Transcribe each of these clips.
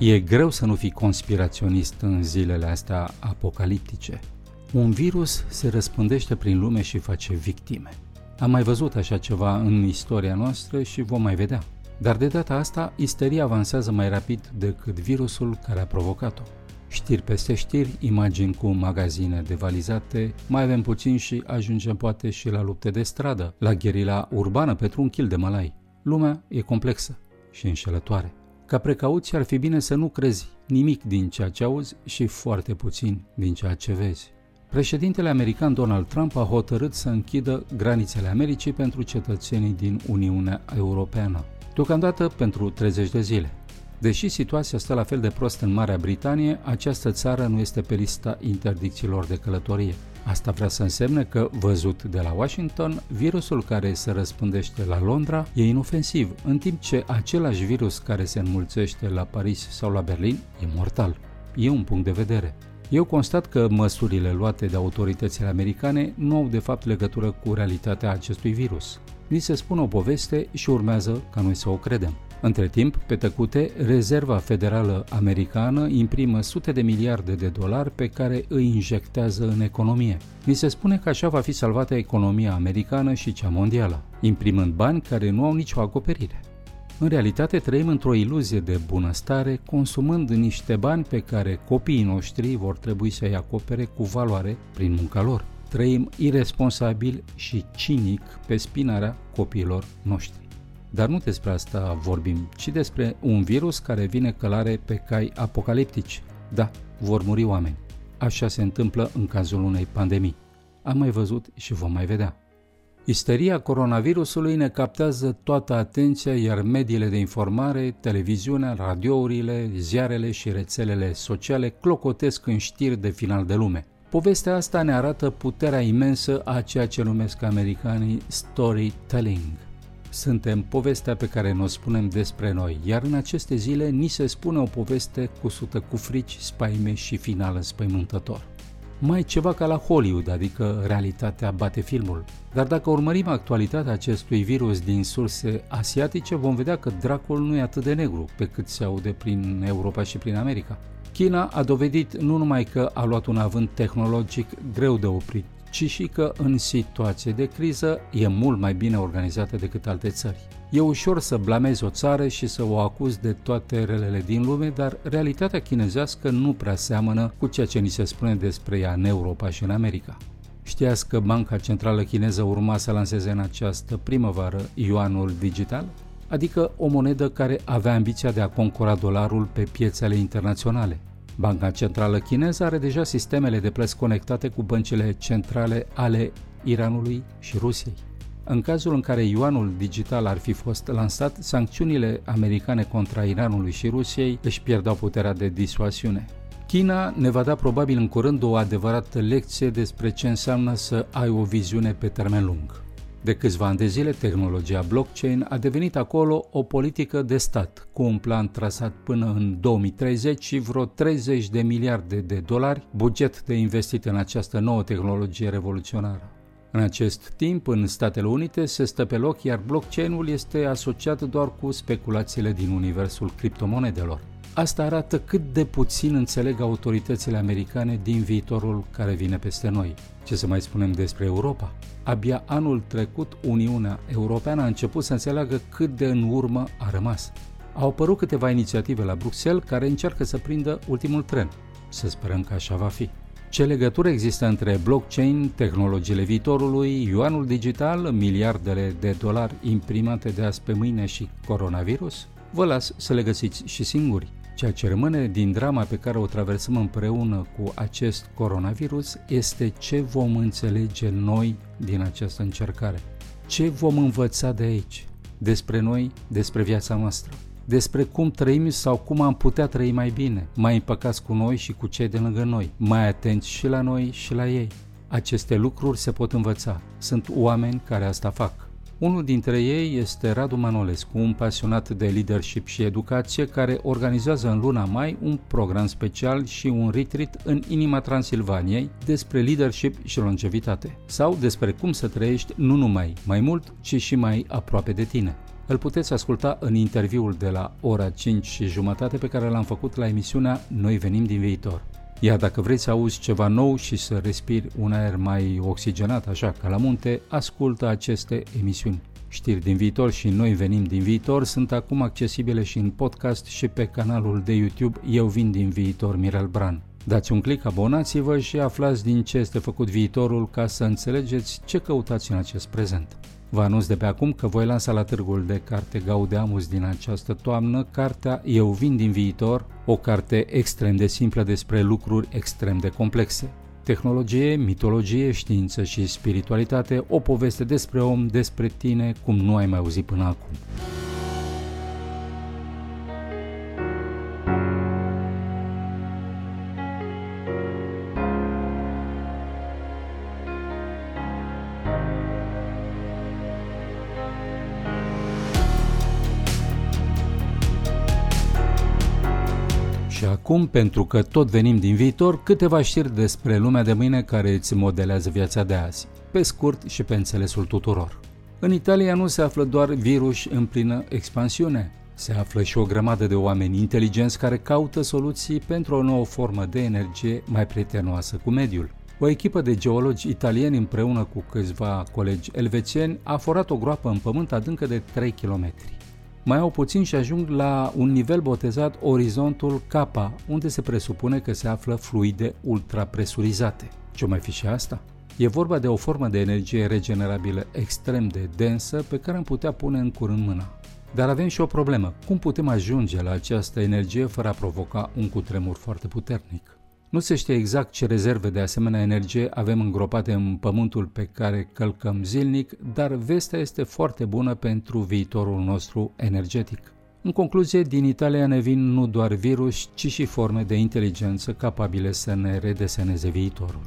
E greu să nu fii conspiraționist în zilele astea apocaliptice. Un virus se răspândește prin lume și face victime. Am mai văzut așa ceva în istoria noastră și vom mai vedea. Dar de data asta, isteria avansează mai rapid decât virusul care a provocat-o. Știri peste știri, imagini cu magazine devalizate, mai avem puțin și ajungem poate și la lupte de stradă, la gherila urbană pentru un kil de malai. Lumea e complexă și înșelătoare. Ca precauție ar fi bine să nu crezi nimic din ceea ce auzi și foarte puțin din ceea ce vezi. Președintele american Donald Trump a hotărât să închidă granițele Americii pentru cetățenii din Uniunea Europeană, deocamdată pentru 30 de zile. Deși situația stă la fel de prost în Marea Britanie, această țară nu este pe lista interdicțiilor de călătorie. Asta vrea să însemne că, văzut de la Washington, virusul care se răspândește la Londra e inofensiv, în timp ce același virus care se înmulțește la Paris sau la Berlin e mortal. E un punct de vedere. Eu constat că măsurile luate de autoritățile americane nu au de fapt legătură cu realitatea acestui virus. Ni se spune o poveste și urmează ca noi să o credem. Între timp, pe tăcute, Rezerva Federală Americană imprimă sute de miliarde de dolari pe care îi injectează în economie. Ni se spune că așa va fi salvată economia americană și cea mondială, imprimând bani care nu au nicio acoperire. În realitate trăim într-o iluzie de bunăstare, consumând niște bani pe care copiii noștri vor trebui să-i acopere cu valoare prin munca lor. Trăim irresponsabil și cinic pe spinarea copiilor noștri. Dar nu despre asta vorbim, ci despre un virus care vine călare pe cai apocaliptici. Da, vor muri oameni. Așa se întâmplă în cazul unei pandemii. Am mai văzut și vom mai vedea. Isteria coronavirusului ne captează toată atenția, iar mediile de informare, televiziunea, radiourile, ziarele și rețelele sociale clocotesc în știri de final de lume. Povestea asta ne arată puterea imensă a ceea ce numesc americanii storytelling. Suntem povestea pe care ne-o spunem despre noi, iar în aceste zile ni se spune o poveste cusută cu frici, spaime și final înspăimântător. Mai ceva ca la Hollywood, adică realitatea bate filmul. Dar dacă urmărim actualitatea acestui virus din surse asiatice, vom vedea că dracul nu e atât de negru pe cât se aude prin Europa și prin America. China a dovedit nu numai că a luat un avânt tehnologic greu de oprit, ci și că în situație de criză e mult mai bine organizată decât alte țări. E ușor să blamezi o țară și să o acuzi de toate relele din lume, dar realitatea chinezească nu prea seamănă cu ceea ce ni se spune despre ea în Europa și în America. Știați că Banca Centrală Chineză urma să lanseze în această primăvară yuanul digital? Adică o monedă care avea ambiția de a concura dolarul pe piețele internaționale. Banca Centrală Chineză are deja sistemele de plăți conectate cu băncile centrale ale Iranului și Rusiei. În cazul în care yuanul digital ar fi fost lansat, sancțiunile americane contra Iranului și Rusiei își pierdau puterea de disuasiune. China ne va da probabil în curând o adevărată lecție despre ce înseamnă să ai o viziune pe termen lung. De câțiva ani de zile, tehnologia blockchain a devenit acolo o politică de stat, cu un plan trasat până în 2030 și vreo 30 de miliarde de dolari buget de investit în această nouă tehnologie revoluționară. În acest timp, în Statele Unite se stă pe loc, iar blockchain-ul este asociat doar cu speculațiile din universul criptomonedelor. Asta arată cât de puțin înțeleg autoritățile americane din viitorul care vine peste noi. Ce să mai spunem despre Europa? Abia anul trecut, Uniunea Europeană a început să înțeleagă cât de în urmă a rămas. Au apărut câteva inițiative la Bruxelles care încearcă să prindă ultimul tren. Să sperăm că așa va fi. Ce legătură există între blockchain, tehnologiile viitorului, yuanul digital, miliardele de dolari imprimate de azi pe mâine și coronavirus? Vă las să le găsiți și singuri. Ceea ce rămâne din drama pe care o traversăm împreună cu acest coronavirus este ce vom înțelege noi din această încercare. Ce vom învăța de aici? Despre noi, despre viața noastră despre cum trăim sau cum am putea trăi mai bine, mai împăcați cu noi și cu cei de lângă noi, mai atenți și la noi și la ei. Aceste lucruri se pot învăța. Sunt oameni care asta fac. Unul dintre ei este Radu Manolescu, un pasionat de leadership și educație care organizează în luna mai un program special și un retreat în inima Transilvaniei despre leadership și longevitate sau despre cum să trăiești nu numai mai mult, ci și mai aproape de tine. Îl puteți asculta în interviul de la ora 5 și jumătate pe care l-am făcut la emisiunea Noi venim din viitor. Iar dacă vreți să auzi ceva nou și să respiri un aer mai oxigenat, așa ca la munte, ascultă aceste emisiuni. Știri din viitor și Noi venim din viitor sunt acum accesibile și în podcast și pe canalul de YouTube Eu vin din viitor Mirel Bran. Dați un click, abonați-vă și aflați din ce este făcut viitorul ca să înțelegeți ce căutați în acest prezent. Vă anunț de pe acum că voi lansa la târgul de carte Gaudeamus din această toamnă cartea Eu vin din viitor, o carte extrem de simplă despre lucruri extrem de complexe. Tehnologie, mitologie, știință și spiritualitate, o poveste despre om, despre tine, cum nu ai mai auzit până acum. Acum, pentru că tot venim din viitor, câteva știri despre lumea de mâine care îți modelează viața de azi, pe scurt și pe înțelesul tuturor. În Italia nu se află doar virus în plină expansiune, se află și o grămadă de oameni inteligenți care caută soluții pentru o nouă formă de energie mai prietenoasă cu mediul. O echipă de geologi italieni împreună cu câțiva colegi elvețieni a forat o groapă în pământ adâncă de 3 km mai au puțin și ajung la un nivel botezat orizontul K, unde se presupune că se află fluide ultrapresurizate. Ce mai fi și asta? E vorba de o formă de energie regenerabilă extrem de densă pe care am putea pune în curând mâna. Dar avem și o problemă. Cum putem ajunge la această energie fără a provoca un cutremur foarte puternic? Nu se știe exact ce rezerve de asemenea energie avem îngropate în pământul pe care călcăm zilnic, dar vestea este foarte bună pentru viitorul nostru energetic. În concluzie, din Italia ne vin nu doar virus, ci și forme de inteligență capabile să ne redeseneze viitorul.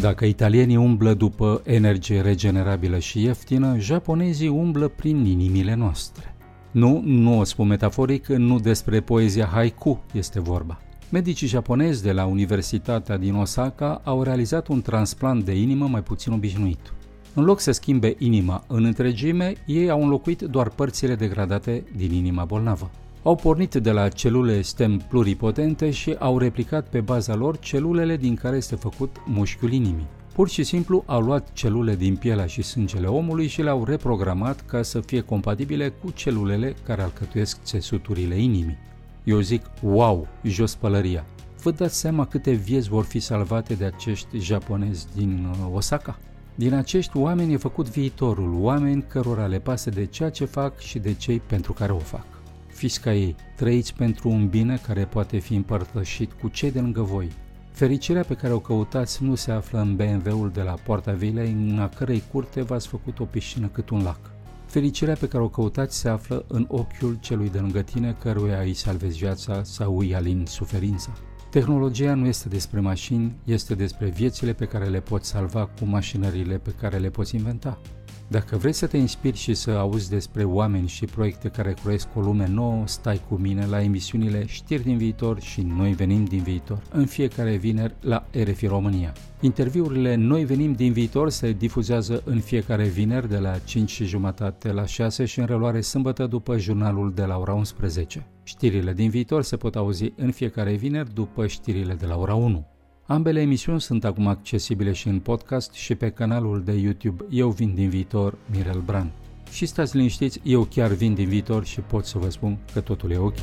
Dacă italienii umblă după energie regenerabilă și ieftină, japonezii umblă prin inimile noastre. Nu, nu o spun metaforic, nu despre poezia haiku este vorba. Medicii japonezi de la Universitatea din Osaka au realizat un transplant de inimă mai puțin obișnuit. În loc să schimbe inima în întregime, ei au înlocuit doar părțile degradate din inima bolnavă. Au pornit de la celule stem pluripotente și au replicat pe baza lor celulele din care este făcut mușchiul inimii. Pur și simplu au luat celule din pielea și sângele omului și le-au reprogramat ca să fie compatibile cu celulele care alcătuiesc țesuturile inimii. Eu zic, wow, jos pălăria! Vă dați seama câte vieți vor fi salvate de acești japonezi din uh, Osaka? Din acești oameni e făcut viitorul, oameni cărora le pasă de ceea ce fac și de cei pentru care o fac fiți ca ei, trăiți pentru un bine care poate fi împărtășit cu cei de lângă voi. Fericirea pe care o căutați nu se află în BMW-ul de la poarta vilei, în a cărei curte v-ați făcut o piscină cât un lac. Fericirea pe care o căutați se află în ochiul celui de lângă tine căruia îi salvezi viața sau îi alin suferința. Tehnologia nu este despre mașini, este despre viețile pe care le poți salva cu mașinările pe care le poți inventa. Dacă vrei să te inspiri și să auzi despre oameni și proiecte care croiesc o lume nouă, stai cu mine la emisiunile Știri din viitor și Noi venim din viitor, în fiecare vineri la RFI România. Interviurile Noi venim din viitor se difuzează în fiecare vineri de la 5 și jumătate la 6 și în reluare sâmbătă după jurnalul de la ora 11. Știrile din viitor se pot auzi în fiecare vineri după știrile de la ora 1. Ambele emisiuni sunt acum accesibile și în podcast și pe canalul de YouTube Eu vin din viitor, Mirel Bran. și stați liniștiți, eu chiar vin din viitor și pot să vă spun că totul e ok.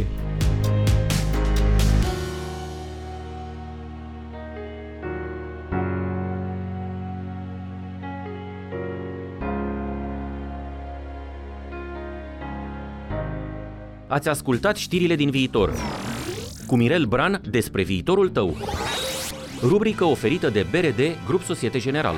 Ați ascultat știrile din viitor. Cu Mirel Bran despre viitorul tău. Rubrică oferită de BRD Grup Societe General.